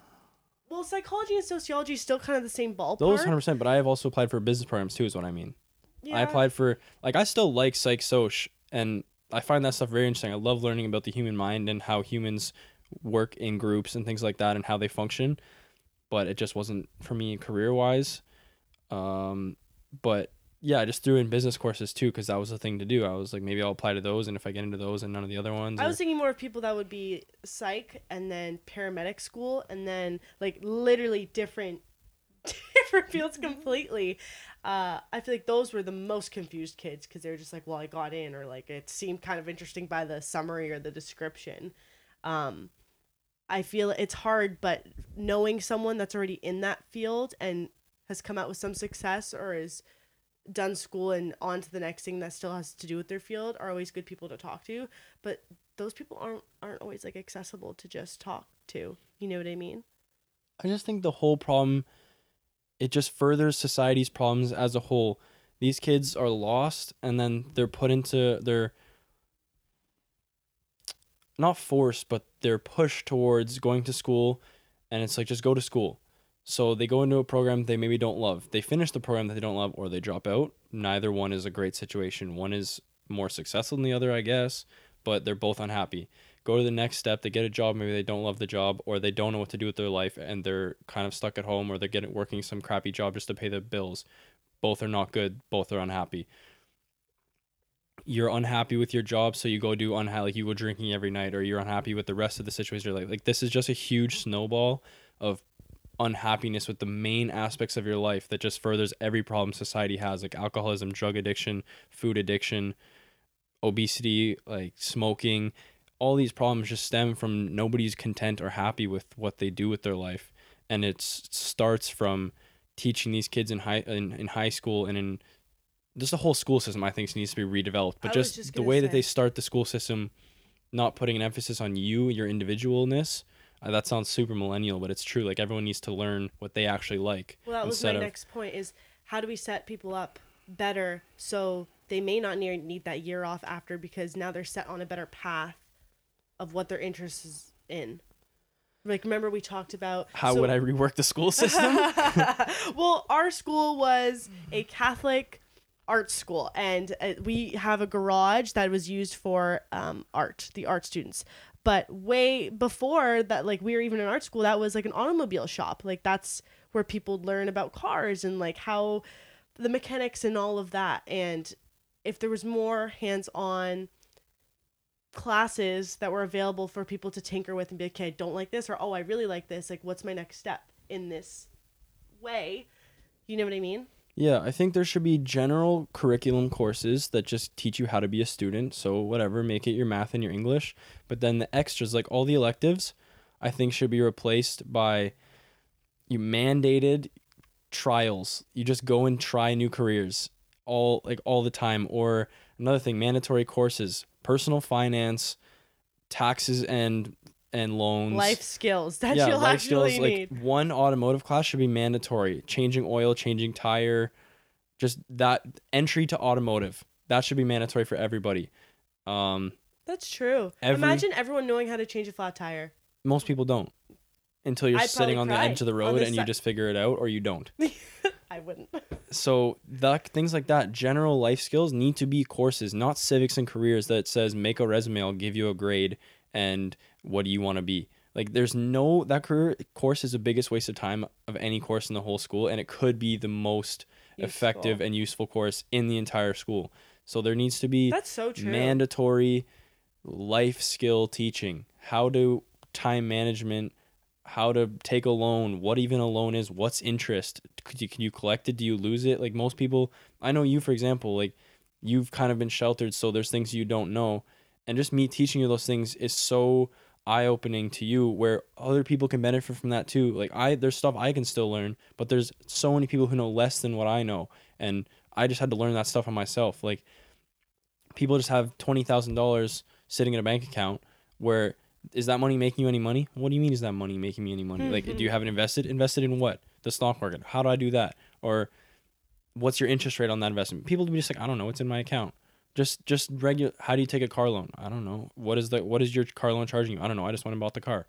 well, psychology and sociology is still kind of the same ballpark. Those hundred percent, but I have also applied for business programs too. Is what I mean. Yeah. I applied for like I still like psych soc, and I find that stuff very interesting. I love learning about the human mind and how humans work in groups and things like that and how they function. But it just wasn't for me career wise. Um, but yeah, I just threw in business courses too because that was the thing to do. I was like, maybe I'll apply to those, and if I get into those and none of the other ones. I was thinking more of people that would be psych and then paramedic school, and then like literally different, different fields completely. Uh, I feel like those were the most confused kids because they were just like, well, I got in, or like it seemed kind of interesting by the summary or the description. Um, I feel it's hard, but knowing someone that's already in that field and has come out with some success or is done school and on to the next thing that still has to do with their field are always good people to talk to but those people aren't aren't always like accessible to just talk to. You know what i mean? I just think the whole problem it just furthers society's problems as a whole. These kids are lost and then they're put into they're not forced but they're pushed towards going to school and it's like just go to school so they go into a program they maybe don't love. They finish the program that they don't love or they drop out. Neither one is a great situation. One is more successful than the other, I guess, but they're both unhappy. Go to the next step, they get a job, maybe they don't love the job or they don't know what to do with their life and they're kind of stuck at home or they're getting working some crappy job just to pay the bills. Both are not good, both are unhappy. You're unhappy with your job, so you go do unhappy like you go drinking every night, or you're unhappy with the rest of the situation. Like like this is just a huge snowball of unhappiness with the main aspects of your life that just furthers every problem society has like alcoholism drug addiction food addiction obesity like smoking all these problems just stem from nobody's content or happy with what they do with their life and it starts from teaching these kids in high in, in high school and in just the whole school system i think needs to be redeveloped but just, just the way say. that they start the school system not putting an emphasis on you your individualness uh, that sounds super millennial, but it's true. Like everyone needs to learn what they actually like. Well, that was my of... next point: is how do we set people up better so they may not need need that year off after because now they're set on a better path of what their interest is in. Like remember we talked about how so... would I rework the school system? well, our school was a Catholic art school and uh, we have a garage that was used for um, art the art students but way before that, like we were even in art school, that was like an automobile shop. Like that's where people learn about cars and like how the mechanics and all of that. And if there was more hands on classes that were available for people to tinker with and be like, okay, I don't like this, or oh, I really like this. Like, what's my next step in this way? You know what I mean? Yeah, I think there should be general curriculum courses that just teach you how to be a student. So, whatever, make it your math and your English. But then the extras, like all the electives, I think should be replaced by you mandated trials. You just go and try new careers all like all the time or another thing, mandatory courses, personal finance, taxes and and loans. Life skills that yeah, you'll life actually skills, need. Like one automotive class should be mandatory. Changing oil, changing tire, just that entry to automotive. That should be mandatory for everybody. Um, That's true. Every, Imagine everyone knowing how to change a flat tire. Most people don't. until you're I'd sitting on the edge of the road and you just figure it out or you don't. I wouldn't. so that things like that general life skills need to be courses not civics and careers that says make a resume i'll give you a grade and what do you want to be? Like there's no that career course is the biggest waste of time of any course in the whole school and it could be the most effective and useful course in the entire school. So there needs to be That's so true. mandatory life skill teaching. How to time management how to take a loan what even a loan is what's interest? Could you can you collect it? Do you lose it? Like most people i know you for example like you've kind of been sheltered so there's things you don't know. And just me teaching you those things is so eye-opening to you where other people can benefit from that too. Like i there's stuff i can still learn but there's so many people who know less than what i know and i just had to learn that stuff on myself. Like people just have $20000 sitting in a bank account where is that money making you any money? What do you mean is that money making me any money? Like do you mm-hmm. have it invested? Invested in what? The stock market. How do i do that? Or what's your interest rate on that investment? People be just like i don't know. It's in my account just just regular how do you take a car loan? I don't know. What is the what is your car loan charging you? I don't know. I just went and bought the car.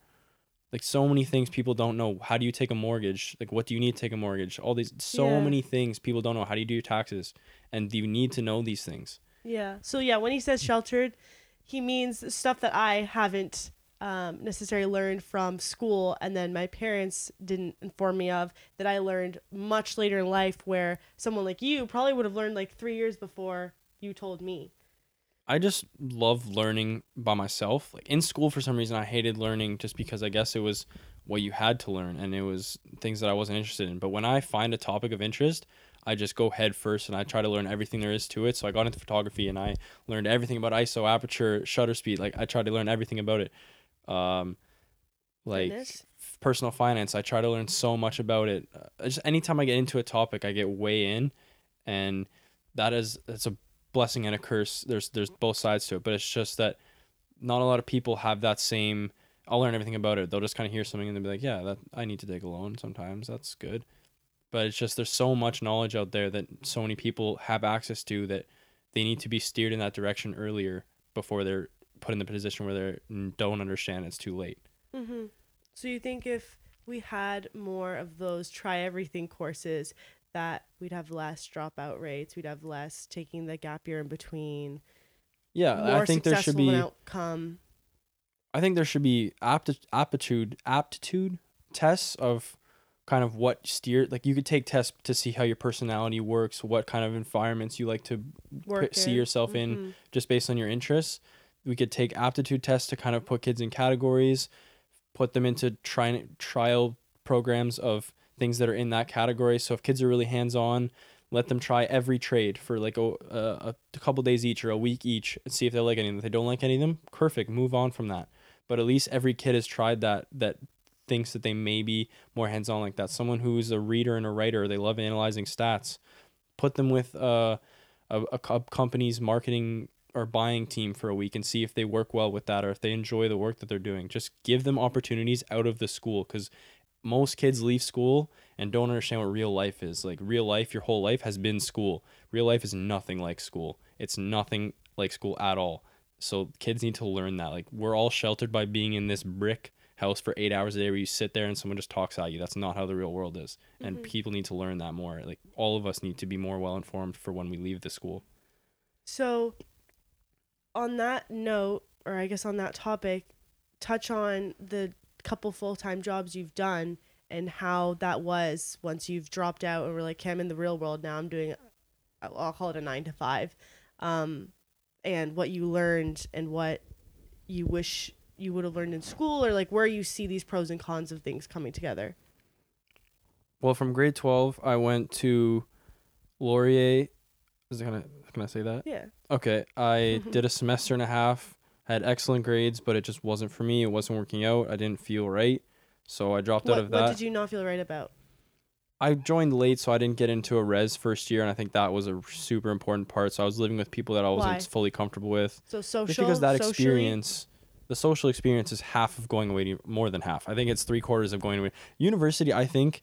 Like so many things people don't know. How do you take a mortgage? Like what do you need to take a mortgage? All these so Yeah. many things people don't know. How do you do your taxes? And you need to know these things? Yeah. So yeah, when he says sheltered, he means stuff that I haven't um, necessarily learned from school, and then my parents didn't inform me of that I learned much later in life, where someone like you probably would have learned like three years before you told me. I just love learning by myself. Like in school, for some reason, I hated learning just because I guess it was what you had to learn and it was things that I wasn't interested in. But when I find a topic of interest, I just go head first and I try to learn everything there is to it. So I got into photography and I learned everything about ISO, aperture, shutter speed. Like I tried to learn everything about it. Um, like personal finance, I try to learn so much about it. Uh, just anytime I get into a topic, I get way in, and that is that's a blessing and a curse. There's there's both sides to it, but it's just that not a lot of people have that same. I'll learn everything about it. They'll just kind of hear something and they'll be like, "Yeah, that I need to dig alone sometimes. That's good." But it's just there's so much knowledge out there that so many people have access to that they need to be steered in that direction earlier before they're put in the position where they don't understand it's too late. Mm-hmm. So you think if we had more of those try everything courses, that we'd have less dropout rates, we'd have less taking the gap year in between, Yeah, I think there should be. outcome. I think there should be apti- aptitude aptitude tests of kind of what steer like you could take tests to see how your personality works, what kind of environments you like to Work see yourself in Mhm. just based on your interests. We could take aptitude tests to kind of put kids in categories, put them into try- trial programs of things that are in that category. So if kids are really hands on, let them try every trade for like a, a, a couple days each or a week each and see if they like any of them. If they don't like any of them, perfect, move on from that. But at least every kid has tried that that thinks that they may be more hands on like that. Someone who's a reader and a writer, they love analyzing stats. Put them with uh, a, a company's marketing or buying team for a week and see if they work well with that or if they enjoy the work that they're doing. Just give them opportunities out of the school because most kids leave school and don't understand what real life is. Like real life, your whole life has been school. Real life is nothing like school. It's nothing like school at all. So kids need to learn that. Like we're all sheltered by being in this brick house for eight hours a day where you sit there and someone just talks at you. That's not how the real world is. And mm-hmm. people need to learn that more. Like all of us need to be more well informed for when we leave the school. So, on that note, or I guess on that topic, touch on the couple full time jobs you've done and how that was once you've dropped out and were like, okay, I'm in the real world now. I'm doing, I'll I'll call it a nine to five, um, and what you learned and what you wish you would have learned in school, or like where you see these pros and cons of things coming together. Well, from grade 12, I went to Laurier. Is it gonna, can I say that? Yeah. Okay. I did a semester and a half, had excellent grades, but it just wasn't for me. It wasn't working out. I didn't feel right. So I dropped What, out of that. what did you not feel right about? I joined late, so I didn't get into a res first year, and I think that was a super important part. So I was living with people that I wasn't Why? fully comfortable with. So social, Just because that socially? experience, the social experience is half of going away, to- more than half. I think it's three quarters of going away. University, I think,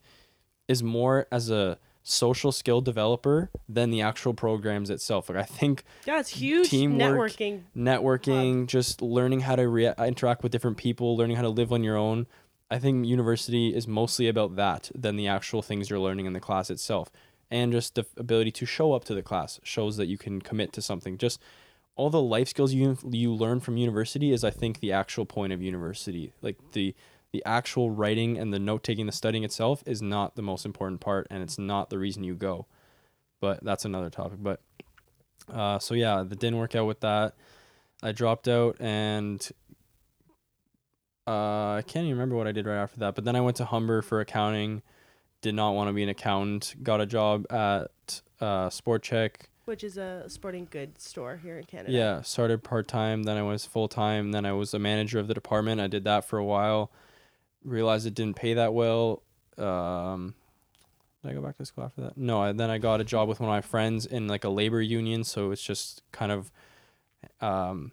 is more as a social skill developer than the actual programs itself. Like I think Yeah, it's huge teamwork, networking. networking, just learning how to rea- interact with different people, learning how to live on your own. I think university is mostly about that than the actual things you're learning in the class itself. And just the ability to show up to the class shows that you can commit to something. Just all the life skills you you learn from university is I think the actual point of university. Like the the actual writing and the note taking, the studying itself is not the most important part, and it's not the reason you go. But that's another topic. But uh, so yeah, that didn't work out with that. I dropped out and uh, I can't even remember what I did right after that. But then I went to Humber for accounting. Did not want to be an accountant. Got a job at uh, Sport Chek. Which is a sporting goods store here in Canada. Yeah, started part time. Then I was full time. Then I was a manager of the department. I did that for a while. Realized it didn't pay that well. Um, did I go back to school after that? No. I, then I got a job with one of my friends in like a labor union. So it's just kind of, um,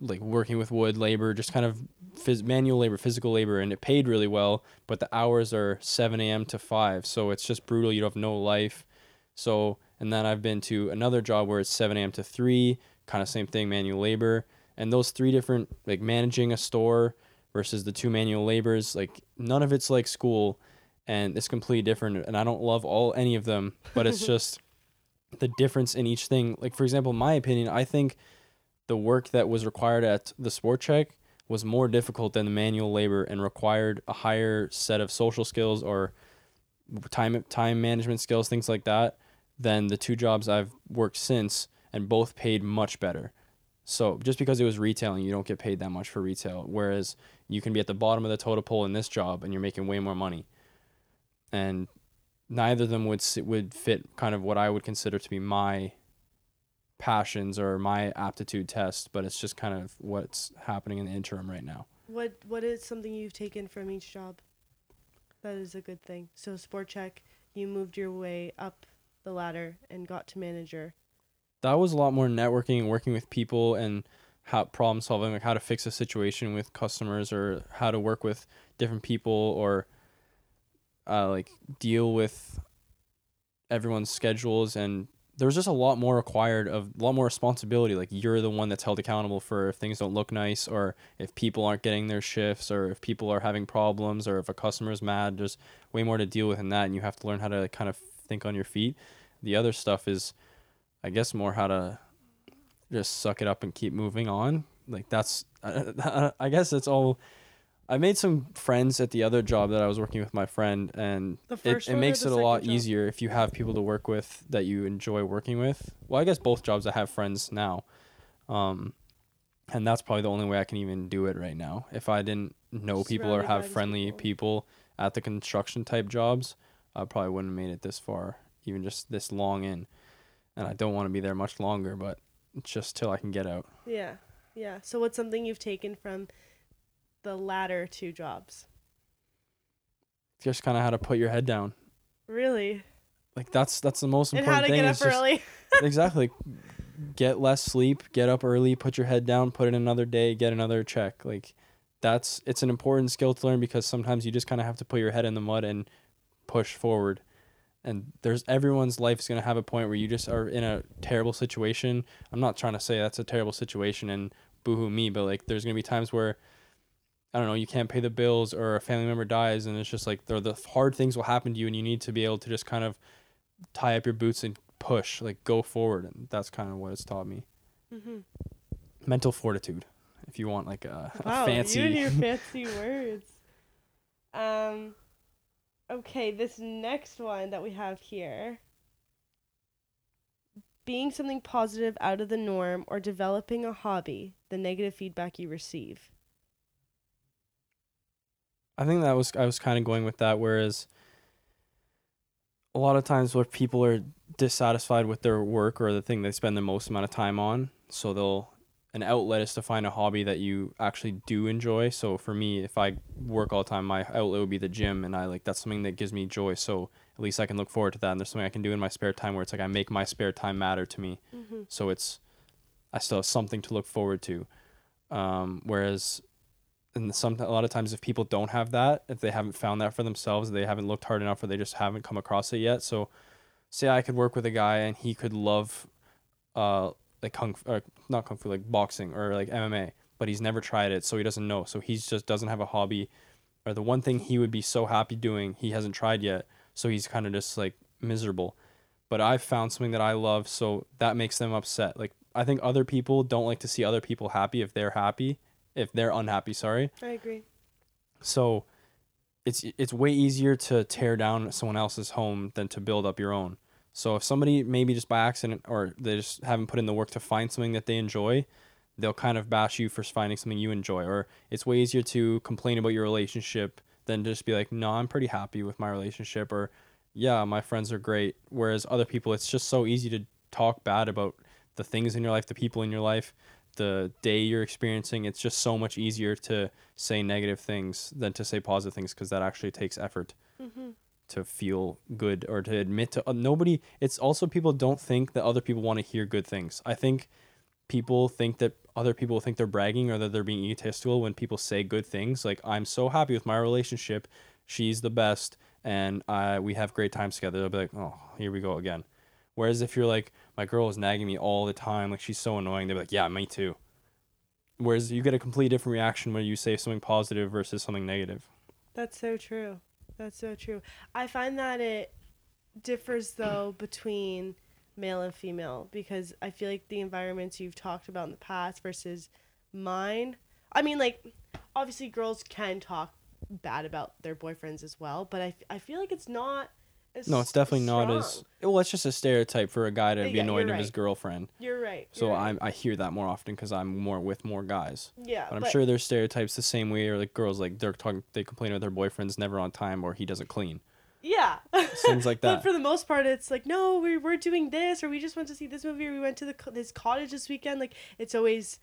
like working with wood labor, just kind of phys- manual labor, physical labor, and it paid really well. But the hours are 7 a.m. to 5, so it's just brutal. You have no life. So, and then I've been to another job where it's 7 a.m. to 3, kind of same thing, manual labor. And those three different, like managing a store versus the two manual labors, like none of it's like school, and it's completely different. And I don't love all any of them, but it's just the difference in each thing. Like for example, my opinion, I think the work that was required at the Sport Chek was more difficult than the manual labor and required a higher set of social skills or time time management skills, things like that, than the two jobs I've worked since, and both paid much better. So just because it was retailing, you don't get paid that much for retail. Whereas you can be at the bottom of the totem pole in this job, and you're making way more money. And neither of them would would fit kind of what I would consider to be my passions or my aptitude test, but it's just kind of what's happening in the interim right now. What what is something you've taken from each job? That is a good thing. So Sport Chek, you moved your way up the ladder and got to manager. That was a lot more networking and working with people and how problem solving, like how to fix a situation with customers or how to work with different people or uh, like deal with everyone's schedules and there's just a lot more required of a lot more responsibility. Like you're the one that's held accountable for if things don't look nice or if people aren't getting their shifts or if people are having problems or if a customer's mad. There's way more to deal with in that, and you have to learn how to kind of think on your feet. The other stuff is, I guess, more how to just suck it up and keep moving on. Like that's, I guess that's all I made some friends at the other job that I was working with my friend, and it, it makes it a lot job? easier if you have people to work with that you enjoy working with. Well, I guess both jobs I have friends now, um, and that's probably the only way I can even do it right now. If I didn't know people or have friendly people. people at the construction type jobs, I probably wouldn't have made it this far, even just this long in. And I don't want to be there much longer, but just till I can get out. Yeah, yeah. So what's something you've taken from the latter two jobs? Just kind of how to put your head down. Really? Like that's that's the most important thing. And how to get up early. exactly. Get less sleep, get up early, put your head down, put in another day, get another check. Like that's it's an important skill to learn because sometimes you just kind of have to put your head in the mud and push forward. And there's everyone's life is going to have a point where you just are in a terrible situation. I'm not trying to say that's a terrible situation and boohoo me, but like there's going to be times where I don't know, you can't pay the bills or a family member dies and it's just like the the hard things will happen to you and you need to be able to just kind of tie up your boots and push, like go forward and that's kind of what it's taught me. Mm-hmm. Mental fortitude, if you want like a, wow, a fancy. you and your fancy words. Um, okay, this next one that we have here. Being something positive out of the norm or developing a hobby, the negative feedback you receive. I think that was I was kind of going with that. Whereas a lot of times where people are dissatisfied with their work or the thing they spend the most amount of time on, so they'll an outlet is to find a hobby that you actually do enjoy. So for me, if I work all the time, my outlet would be the gym, and I like that's something that gives me joy. So at least I can look forward to that, and there's something I can do in my spare time where it's like I make my spare time matter to me. Mm-hmm. So it's I still have something to look forward to. Um, whereas and some a lot of times if people don't have that if they haven't found that for themselves they haven't looked hard enough or they just haven't come across it yet so say i could work with a guy and he could love uh like kung or not kung fu like boxing or like mma but he's never tried it so he doesn't know. So he just doesn't have a hobby. Or the one thing he would be so happy doing he hasn't tried yet so he's kind of just like miserable. But i've found something that i love so that makes them upset. Like i think other people don't like to see other people happy if they're happy if they're unhappy sorry. I agree. so it's it's way easier to tear down someone else's home than to build up your own. So if somebody maybe just by accident or they just haven't put in the work to find something that they enjoy, they'll kind of bash you for finding something you enjoy. Or it's way easier to complain about your relationship than just be like, no, I'm pretty happy with my relationship or yeah, my friends are great. Whereas other people, it's just so easy to talk bad about the things in your life, the people in your life, the day you're experiencing. It's just so much easier to say negative things than to say positive things because that actually takes effort Mm-hmm. To feel good or to admit to uh, nobody. It's also people don't think that other people want to hear good things. I think people think that other people think they're bragging or that they're being egotistical when people say good things like I'm so happy with my relationship, she's the best, and I we have great times together. They'll be like, oh, here we go again. Whereas if you're like, my girl is nagging me all the time, like she's so annoying, they'll be like, yeah, me too. Whereas you get a completely different reaction when you say something positive versus something negative. That's so true. That's so true. I find that it differs though between male and female because I feel like the environments you've talked about in the past versus mine. I mean, like, obviously girls can talk bad about their boyfriends as well, but I, I feel like it's not. No, it's definitely not as well. It's just a stereotype for a guy to be annoyed you're of his girlfriend. You're right. So you're right. I'm I hear that more often because I'm more with more guys. Yeah, But I'm sure there's stereotypes the same way, or like girls like they're talking, they complain about their boyfriend's never on time or he doesn't clean. Yeah. Things like that. But for the most part, it's like, no, we, we're doing this, or we just went to see this movie, or we went to the this cottage this weekend. Like, it's always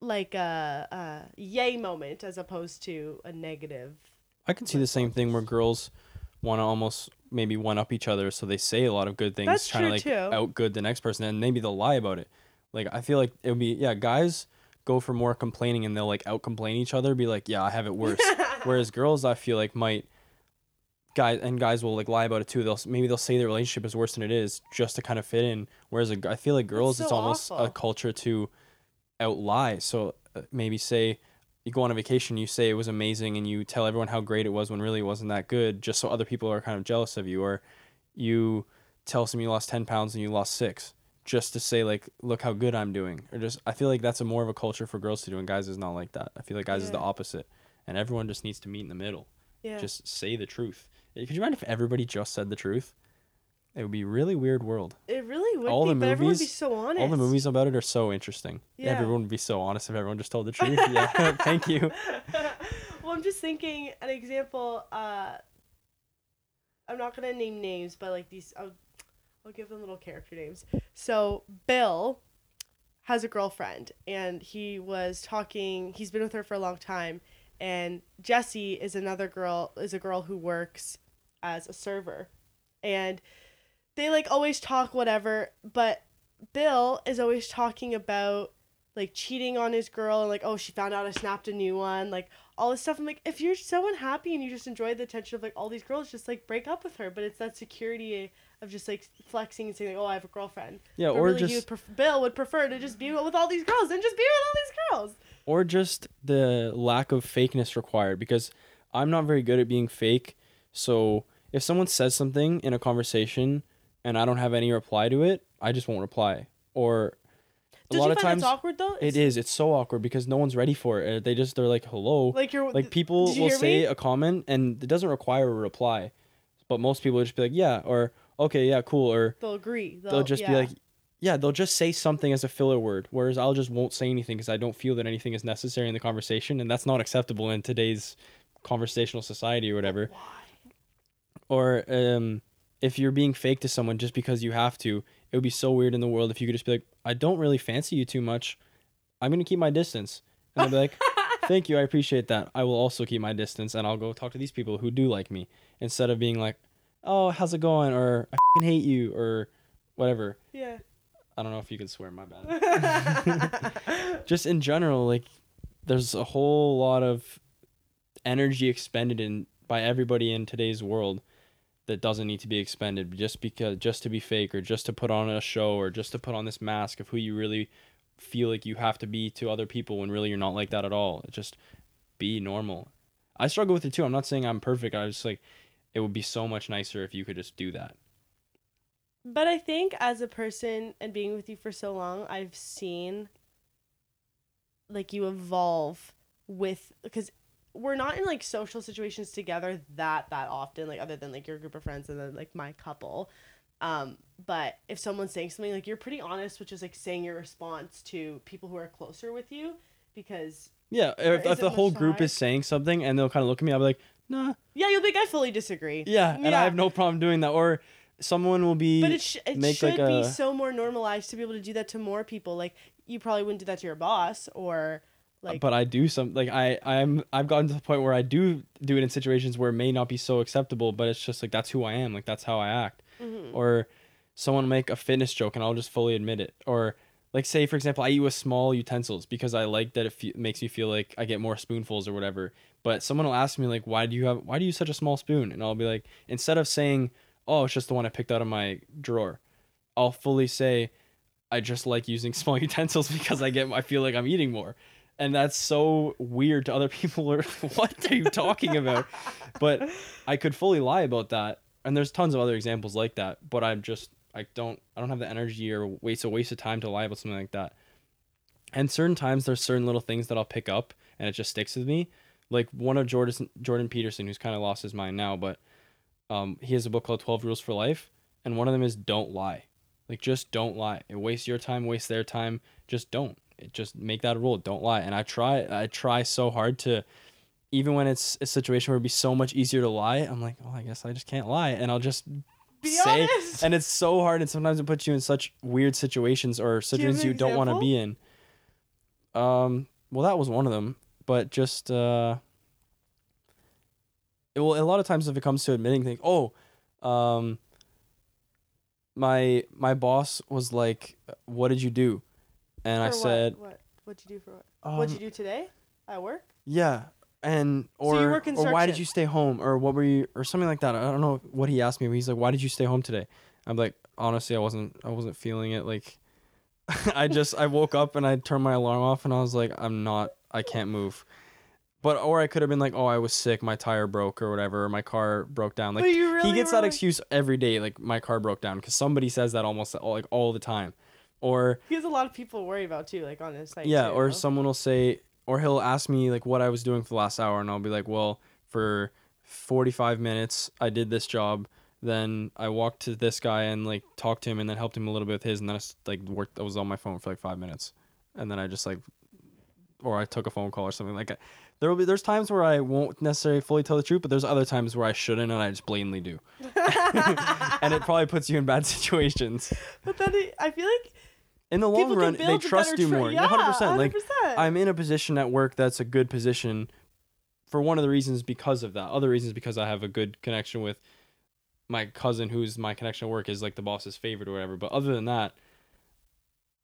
like a, a yay moment as opposed to a negative. I can see the same thing where girls want to almost maybe one up each other, so they say a lot of good things, That's trying to like too. outgood the next person, and maybe they'll lie about it. Like I feel like it would be yeah, guys go for more complaining and they'll like out complain each other, be like yeah, I have it worse. Whereas girls, I feel like might guys and guys will like lie about it too. They'll maybe they'll say their relationship is worse than it is just to kind of fit in. Whereas a I feel like girls, it's almost awful. a culture to out lie. So uh, maybe say you go on a vacation, you say it was amazing, and you tell everyone how great it was when really it wasn't that good, just so other people are kind of jealous of you. Or you tell someone you lost ten pounds and you lost six, just to say like, look how good I'm doing. Or just I feel like that's a more of a culture for girls to do, and guys is not like that. I feel like guys is the opposite, and everyone just needs to meet in the middle. Yeah. Just say the truth. Could you mind if everybody just said the truth? It would be a really weird world. it really would all be, the but everyone would be movies- so honest. All the movies about it are so interesting. Yeah. Everyone would be so honest if everyone just told the truth. yeah. Thank you. well, I'm just thinking an example. Uh, I'm not gonna name names, but like these, I'll, I'll give them little character names. So Bill has a girlfriend, and he was talking. He's been with her for a long time, and Jessie is another girl. Is a girl who works as a server, and they like always talk whatever. But Bill is always talking about like cheating on his girl and like oh she found out I snapped a new one like all this stuff. I'm like if you're so unhappy and you just enjoy the attention of like all these girls, just like break up with her. But it's that security of just like flexing and saying like oh I have a girlfriend. Yeah, But or really, just would pref- Bill would prefer to just be with all these girls and just be with all these girls. or just the lack of fakeness required because I'm not very good at being fake. So if someone says something in a conversation and I don't have any reply to it, I just won't reply. Or a Don't lot you of find times it's awkward though? it is. It's so awkward because no one's ready for it. They just they're like hello. Like you're like people did you will hear say me? a comment and it doesn't require a reply, but most people just be like yeah or okay yeah cool or they'll agree. They'll, they'll just be yeah. like yeah they'll just say something as a filler word whereas i'll just won't say anything because i don't feel that anything is necessary in the conversation and that's not acceptable in today's conversational society or whatever why? or um if you're being fake to someone just because you have to it would be so weird in the world if you could just be like i don't really fancy you too much. I'm gonna keep my distance. And they'll be like thank you i appreciate that. I will also keep my distance and i'll go talk to these people who do like me. Instead of being like oh how's it going? or i fing hate you or whatever. Yeah. I don't know if you can swear, my bad. Just in general, like there's a whole lot of energy expended in by everybody in today's world that doesn't need to be expended just because just to be fake or just to put on a show or just to put on this mask of who you really feel like you have to be to other people when really you're not like that at all. Just be normal. I struggle with it too. I'm not saying I'm perfect. I just like, it would be so much nicer if you could just do that. But I think as a person and being with you for so long, I've seen like you evolve with because we're not in like social situations together that that often like other than like your group of friends and then like my couple. Um but if someone's saying something like you're pretty honest which is like saying your response to people who are closer with you because Yeah, if, if the whole group is saying something and they'll kind of look at me, I'll be like, nah, yeah you'll be like i fully disagree. Yeah, and I have no problem doing that. Or someone will be, but it, sh- it make, should like, be a- so more normalized to be able to do that to more people. Like you probably wouldn't do that to your boss or like but I do some like I I'm I've gotten to the point where I do do it in situations where it may not be so acceptable, but it's just like that's who I am, like that's how I act. mhm. Or someone make a fitness joke and I'll just fully admit it. Or like say for example, I eat with small utensils because I like that it fe- makes me feel like I get more spoonfuls or whatever. But someone will ask me like, why do you have why do you use such a small spoon? And I'll be like, instead of saying, oh, it's just the one I picked out of my drawer, I'll fully say, I just like using small utensils because I get I feel like I'm eating more. And that's so weird to other people. Or what are you talking about? But I could fully lie about that. And there's tons of other examples like that. But I'm just I don't I don't have the energy or waste a waste of time to lie about something like that. And certain times there's certain little things that I'll pick up and it just sticks with me. Like one of Jordan Jordan Peterson, who's kind of lost his mind now, but um, he has a book called Twelve Rules for Life, and one of them is don't lie. Like just don't lie. It wastes your time, wastes their time. Just don't. It just make that a rule. Don't lie. And I try. I try so hard to, even when it's a situation where it'd be so much easier to lie. I'm like, oh, I guess I just can't lie, and I'll just Be say. honest. And it's so hard, and sometimes it puts you in such weird situations or situations you don't want to be in. Um. Well, that was one of them, but just uh. it- well, a lot of times if it comes to admitting things, oh, um. My my boss was like, "What did you do?" And I what? said, what what'd you do for what what'd you um, do today at work Yeah, and So you or work or why did you stay home or what were you or something like that. I don't know what he asked me, but he's like, "Why did you stay home today?" I'm like, honestly, I wasn't I wasn't feeling it. Like, I just I woke up and I turned my alarm off and I was like, I'm not I can't move. But or I could have been like, oh, I was sick, my tire broke or whatever, or my car broke down. Like really he gets that like- excuse every day, like my car broke down, because somebody says that almost all, like all the time, or he has a lot of people worry about too like on his site yeah, too, or someone will say, or he'll ask me like what I was doing for the last hour, and I'll be like, well, for 45 minutes I did this job. Then I walked to this guy and like talked to him, and then helped him a little bit with his, and then I like worked. I was on my phone for like five minutes, and then I just like, or I took a phone call or something like. There will be there's times where I won't necessarily fully tell the truth, but there's other times where I shouldn't, and I just blatantly do, and it probably puts you in bad situations. but then it, I feel like In the long run, they trust you more. yeah, 100%. Like 100%. I'm in a position at work that's a good position for one of the reasons because of that. Other reasons because I have a good connection with my cousin who's my connection at work is like the boss's favorite or whatever. But other than that,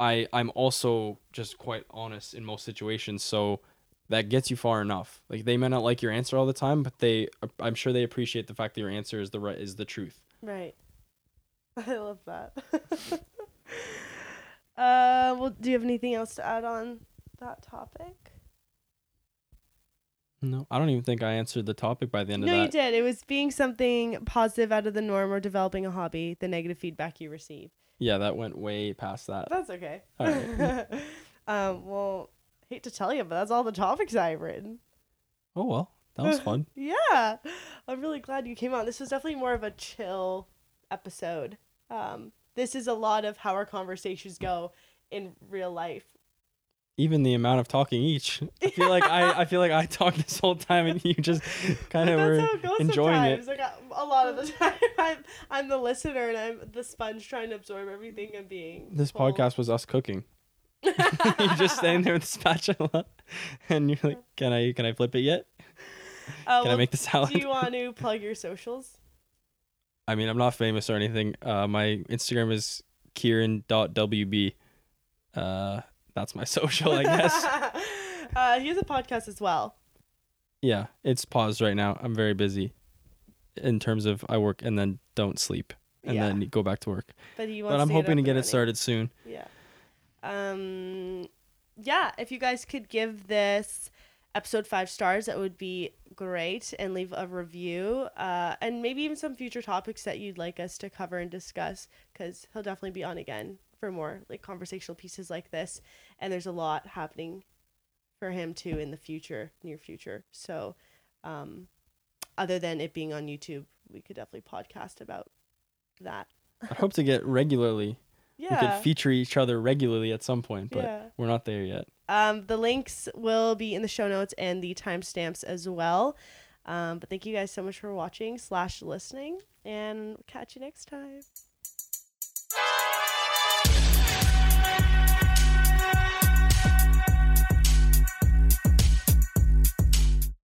I I'm also just quite honest in most situations, so that gets you far enough. Like they may not like your answer all the time, but they uh, I'm sure they appreciate the fact that your answer is the right is the truth. Right. I love that. uh, well, do you have anything else to add on that topic? No, I don't even think I answered the topic by the end No, of that. No, you did. It was being something positive out of the norm or developing a hobby, the negative feedback you receive. Yeah, that went way past that. That's okay. All right. um, well, hate to tell you, but that's all the topics I've written. Oh well, that was fun. Yeah. I'm really glad you came on. This was definitely more of a chill episode. Um, this is a lot of how our conversations go in real life. Even the amount of talking each. I feel like I, I feel like I talked this whole time and you just kind of were it enjoying it. sometimes. Like I- a lot of the time, I'm I'm the listener and I'm the sponge trying to absorb everything I'm being. This told. podcast was us cooking. you're just standing there with the spatula, and you're like, "Can I can I flip it yet? Uh, Can I make the salad?" Do you want to plug your socials? I mean, I'm not famous or anything. Uh, my Instagram is Kieran.wb. Uh, that's my social, I guess. uh, he has a podcast as well. yeah, it's paused right now. I'm very busy in terms of I work and then don't sleep and Yeah. then go back to work. But he wants But I'm to hoping to get it started soon. Yeah. Um yeah, if you guys could give this episode 5 stars, that would be great and leave a review uh, and maybe even some future topics that you'd like us to cover and discuss because he'll definitely be on again for more like conversational pieces like this and there's a lot happening for him too in the future near future so um, other than it being on youtube we could definitely podcast about that I hope to get regularly. yeah. We could feature each other regularly at some point, but yeah we're not there yet. Um, the links will be in the show notes and the timestamps as well. Um, but thank you guys so much for watching slash listening, and catch you next time.